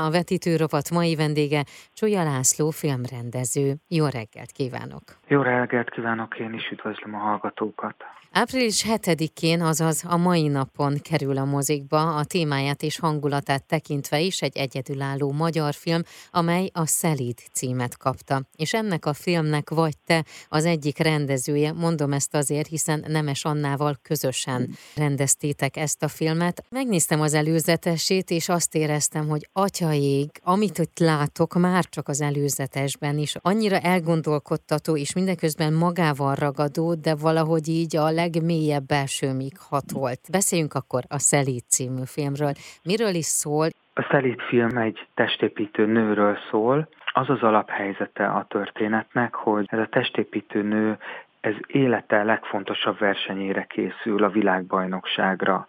A vetítőrovat mai vendége Csolya László filmrendező. Jó reggelt kívánok! Jó reggelt kívánok, én is üdvözlöm a hallgatókat! Április 7-én, azaz a mai napon kerül a mozikba a témáját és hangulatát tekintve is egy egyedülálló magyar film, amely a Szelíd címet kapta. És ennek a filmnek vagy te az egyik rendezője, mondom ezt azért, hiszen Nemes Annával közösen rendeztétek ezt a filmet. Megnéztem az előzetesét, és azt éreztem, hogy atyaég, amit ott látok, már csak az előzetesben is, annyira elgondolkodtató, és mindeközben magával ragadó, de valahogy így a legmélyebb belsőmig hatolt. Beszéljünk akkor a Szelíd című filmről. Miről is szól? A Szelíd film egy testépítő nőről szól. Az az alaphelyzete a történetnek, hogy ez a testépítő nő ez élete legfontosabb versenyére készül a világbajnokságra.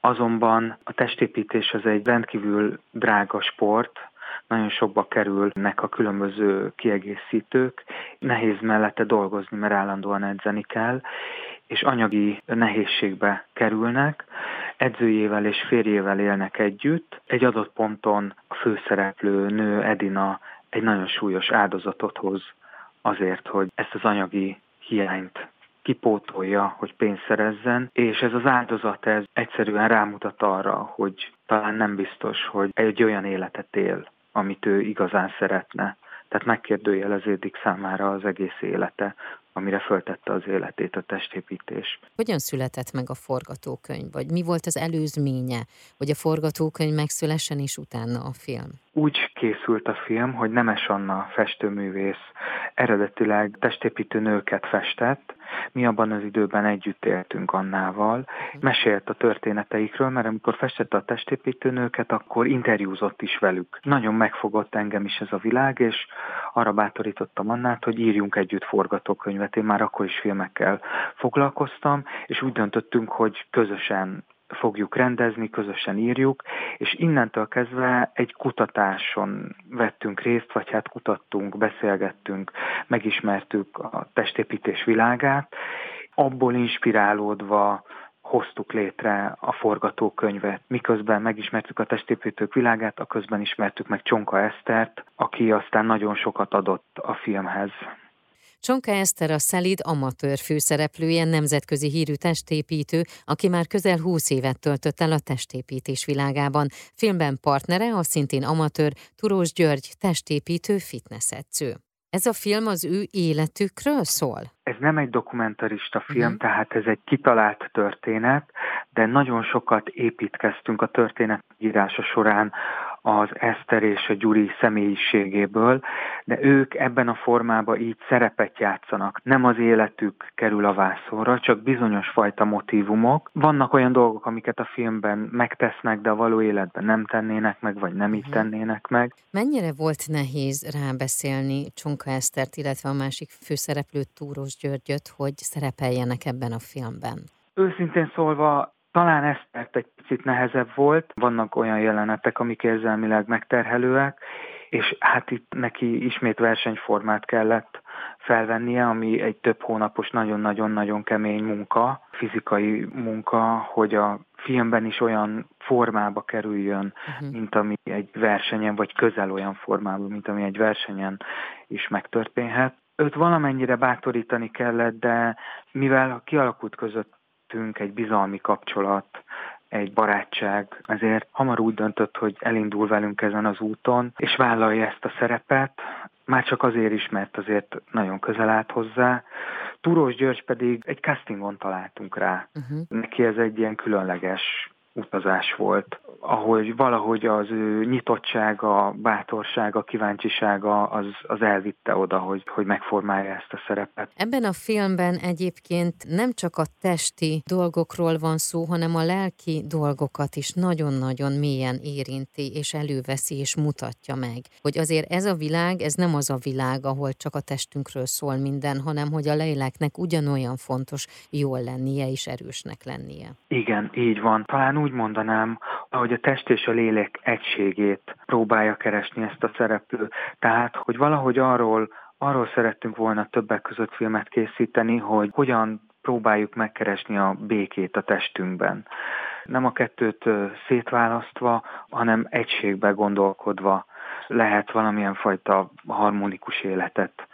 Azonban a testépítés az egy rendkívül drága sport, nagyon sokba kerülnek a különböző kiegészítők, nehéz mellette dolgozni, mert állandóan edzeni kell, és anyagi nehézségbe kerülnek, edzőjével és férjével élnek együtt. Egy adott ponton a főszereplő nő Edina egy nagyon súlyos áldozatot hoz azért, hogy ezt az anyagi hiányt kipótolja, hogy pénzt szerezzen, és ez az áldozat ez egyszerűen rámutat arra, hogy talán nem biztos, hogy egy olyan életet él, amit ő igazán szeretne. Tehát megkérdőjeleződik számára az egész élete, amire föltette az életét a testépítés. Hogyan született meg a forgatókönyv, vagy mi volt az előzménye, hogy a forgatókönyv megszülessen és utána a film? Úgy készült a film, hogy Nemes Anna festőművész eredetileg testépítő nőket festett, mi abban az időben együtt éltünk Annával, mhm. mesélt a történeteikről, mert amikor festette a testépítő nőket, akkor interjúzott is velük. Nagyon megfogott engem is ez a világ, és arra bátorítottam Annát, hogy írjunk együtt forgatókönyvet. Én már akkor is filmekkel foglalkoztam, és úgy döntöttünk, hogy közösen fogjuk rendezni, közösen írjuk, és innentől kezdve egy kutatáson vettünk részt, vagy hát kutattunk, beszélgettünk, megismertük a testépítés világát, abból inspirálódva hoztuk létre a forgatókönyvet. Miközben megismertük a testépítők világát, a közben ismertük meg Csonka Esztert, aki aztán nagyon sokat adott a filmhez. Csonka Eszter a Szelid amatőr főszereplője, nemzetközi hírű testépítő, aki már közel 20 évet töltött el a testépítés világában. Filmben partnere a szintén amatőr Turós György testépítő fitnessedző. Ez a film az ő életükről szól? Ez nem egy dokumentarista film, uh-huh. tehát ez egy kitalált történet, de nagyon sokat építkeztünk a történet írása során az Eszter és a Gyuri személyiségéből, de ők ebben a formában így szerepet játszanak. Nem az életük kerül a vászorra, csak bizonyos fajta motivumok. Vannak olyan dolgok, amiket a filmben megtesznek, de a való életben nem tennének meg, vagy nem így mhm. tennének meg. Mennyire volt nehéz rábeszélni Csonka Esztert, illetve a másik főszereplőt Túros Györgyöt, hogy szerepeljenek ebben a filmben? Őszintén szólva talán ezt egy picit nehezebb volt, vannak olyan jelenetek, amik érzelmileg megterhelőek, és hát itt neki ismét versenyformát kellett felvennie, ami egy több hónapos nagyon-nagyon-nagyon kemény munka, fizikai munka, hogy a filmben is olyan formába kerüljön, uh-huh. mint ami egy versenyen, vagy közel olyan formában, mint ami egy versenyen is megtörténhet. Őt valamennyire bátorítani kellett, de mivel kialakult között közöttünk egy bizalmi kapcsolat, egy barátság, ezért hamar úgy döntött, hogy elindul velünk ezen az úton, és vállalja ezt a szerepet, már csak azért is, mert azért nagyon közel állt hozzá. Túrós György pedig egy castingon találtunk rá. Uh-huh. Neki ez egy ilyen különleges utazás volt, ahogy valahogy az ő nyitottsága, bátorsága, kíváncsisága az, az elvitte oda, hogy, hogy megformálja ezt a szerepet. Ebben a filmben egyébként nem csak a testi dolgokról van szó, hanem a lelki dolgokat is nagyon-nagyon mélyen érinti, és előveszi, és mutatja meg. Hogy azért ez a világ, ez nem az a világ, ahol csak a testünkről szól minden, hanem hogy a léleknek ugyanolyan fontos jól lennie és erősnek lennie. Igen, így van. Talán úgy mondanám, hogy a test és a lélek egységét próbálja keresni ezt a szereplő. Tehát, hogy valahogy arról, arról szerettünk volna többek között filmet készíteni, hogy hogyan próbáljuk megkeresni a békét a testünkben. nem a kettőt szétválasztva, hanem egységbe gondolkodva lehet valamilyen fajta harmonikus életet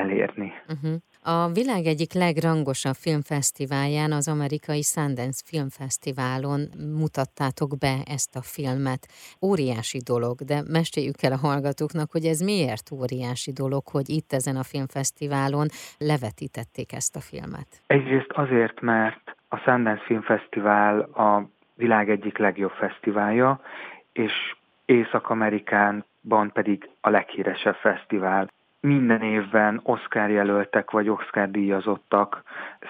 elérni. Uh-huh. A világ egyik legrangosabb filmfesztiválján, az amerikai Sundance Filmfesztiválon mutattátok be ezt a filmet. Óriási dolog, de meséljük el a hallgatóknak, hogy ez miért óriási dolog, hogy itt ezen a filmfesztiválon levetítették ezt a filmet. Egyrészt azért, mert a Sundance Filmfesztivál a világ egyik legjobb fesztiválja, és Észak-Amerikánban pedig a leghíresebb fesztivál minden évben Oscar jelöltek vagy Oscar díjazottak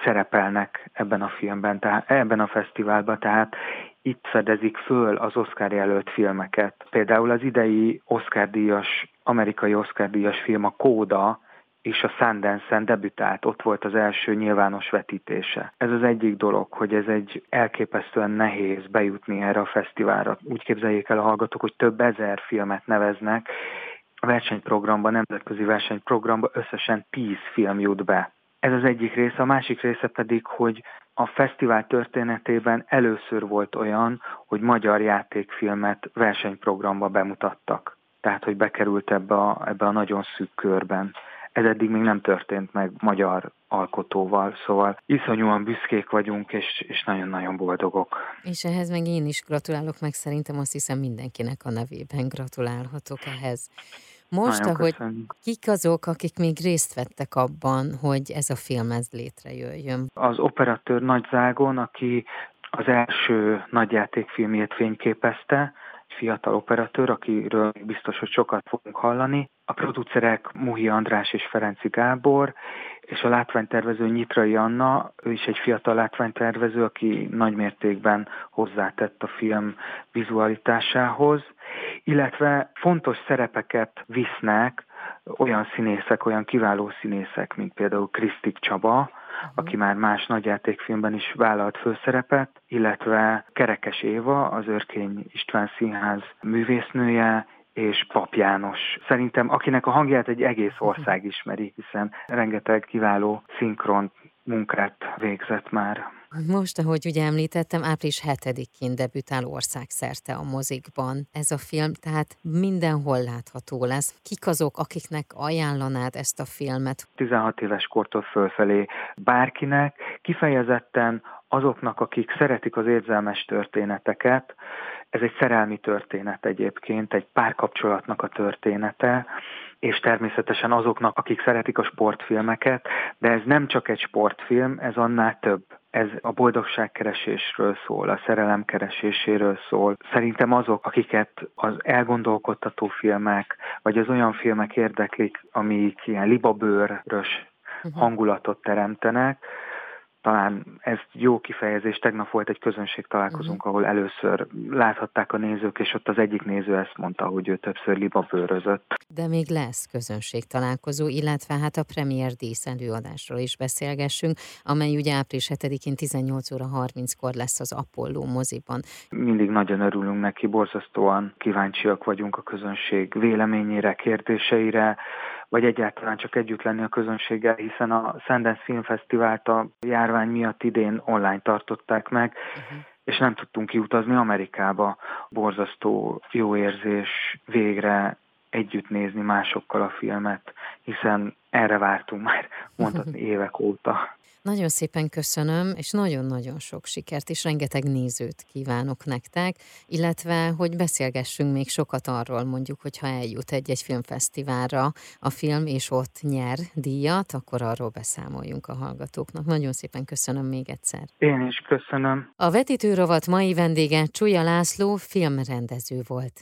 szerepelnek ebben a filmben, tehát ebben a fesztiválban, tehát itt fedezik föl az Oscar jelölt filmeket. Például az idei Oscar díjas, amerikai Oscar díjas film a Kóda, és a Sundance-en debütált, ott volt az első nyilvános vetítése. Ez az egyik dolog, hogy ez egy elképesztően nehéz bejutni erre a fesztiválra. Úgy képzeljék el a hallgatók, hogy több ezer filmet neveznek, a versenyprogramba, nemzetközi versenyprogramba összesen 10 film jut be. Ez az egyik része, a másik része pedig, hogy a fesztivál történetében először volt olyan, hogy magyar játékfilmet versenyprogramba bemutattak. Tehát, hogy bekerült ebbe a, ebbe a nagyon szűk körben. Ez eddig még nem történt meg magyar alkotóval, szóval iszonyúan büszkék vagyunk, és, és nagyon-nagyon boldogok. És ehhez meg én is gratulálok, meg szerintem azt hiszem mindenkinek a nevében gratulálhatok ehhez. Most, Nagyon ahogy köszönjük. kik azok, akik még részt vettek abban, hogy ez a film ez létrejöjjön? Az operatőr Nagy Zágon, aki az első nagyjátékfilmjét fényképezte, fiatal operatőr, akiről biztos, hogy sokat fogunk hallani. A producerek Muhi András és Ferenci Gábor, és a látványtervező Nyitrai Anna, ő is egy fiatal látványtervező, aki nagy mértékben hozzátett a film vizualitásához, illetve fontos szerepeket visznek olyan színészek, olyan kiváló színészek, mint például Krisztik Csaba, aki már más nagyjátékfilmben is vállalt főszerepet, illetve Kerekes Éva, az Örkény István Színház művésznője, és Pap János. Szerintem akinek a hangját egy egész ország ismeri, hiszen rengeteg kiváló szinkron munkát végzett már. Most, ahogy ugye említettem, április 7-én debütál országszerte a mozikban ez a film, tehát mindenhol látható lesz. Kik azok, akiknek ajánlanád ezt a filmet? 16 éves kortól fölfelé bárkinek, kifejezetten azoknak, akik szeretik az érzelmes történeteket, ez egy szerelmi történet egyébként, egy párkapcsolatnak a története, és természetesen azoknak, akik szeretik a sportfilmeket, de ez nem csak egy sportfilm, ez annál több. Ez a boldogságkeresésről szól, a szerelem kereséséről szól. Szerintem azok, akiket az elgondolkodtató filmek, vagy az olyan filmek érdeklik, amik ilyen libabőrös mhm. hangulatot teremtenek, talán ez jó kifejezés, tegnap volt egy közönség találkozunk, uh-huh. ahol először láthatták a nézők, és ott az egyik néző ezt mondta, hogy ő többször libabőrözött. De még lesz közönség találkozó, illetve hát a Premier Dísz előadásról is beszélgessünk, amely ugye április 7-én 18 óra 30-kor lesz az Apollo moziban. Mindig nagyon örülünk neki, borzasztóan kíváncsiak vagyunk a közönség véleményére, kérdéseire, vagy egyáltalán csak együtt lenni a közönséggel, hiszen a Sundance Filmfesztivált a járvány miatt idén online tartották meg, uh-huh. és nem tudtunk kiutazni Amerikába. Borzasztó jó érzés végre együtt nézni másokkal a filmet, hiszen erre vártunk már mondhatni évek óta. Nagyon szépen köszönöm, és nagyon-nagyon sok sikert, és rengeteg nézőt kívánok nektek, illetve, hogy beszélgessünk még sokat arról, mondjuk, hogyha eljut egy-egy filmfesztiválra a film, és ott nyer díjat, akkor arról beszámoljunk a hallgatóknak. Nagyon szépen köszönöm még egyszer. Én is köszönöm. A vetítőrovat mai vendége Csúlya László filmrendező volt.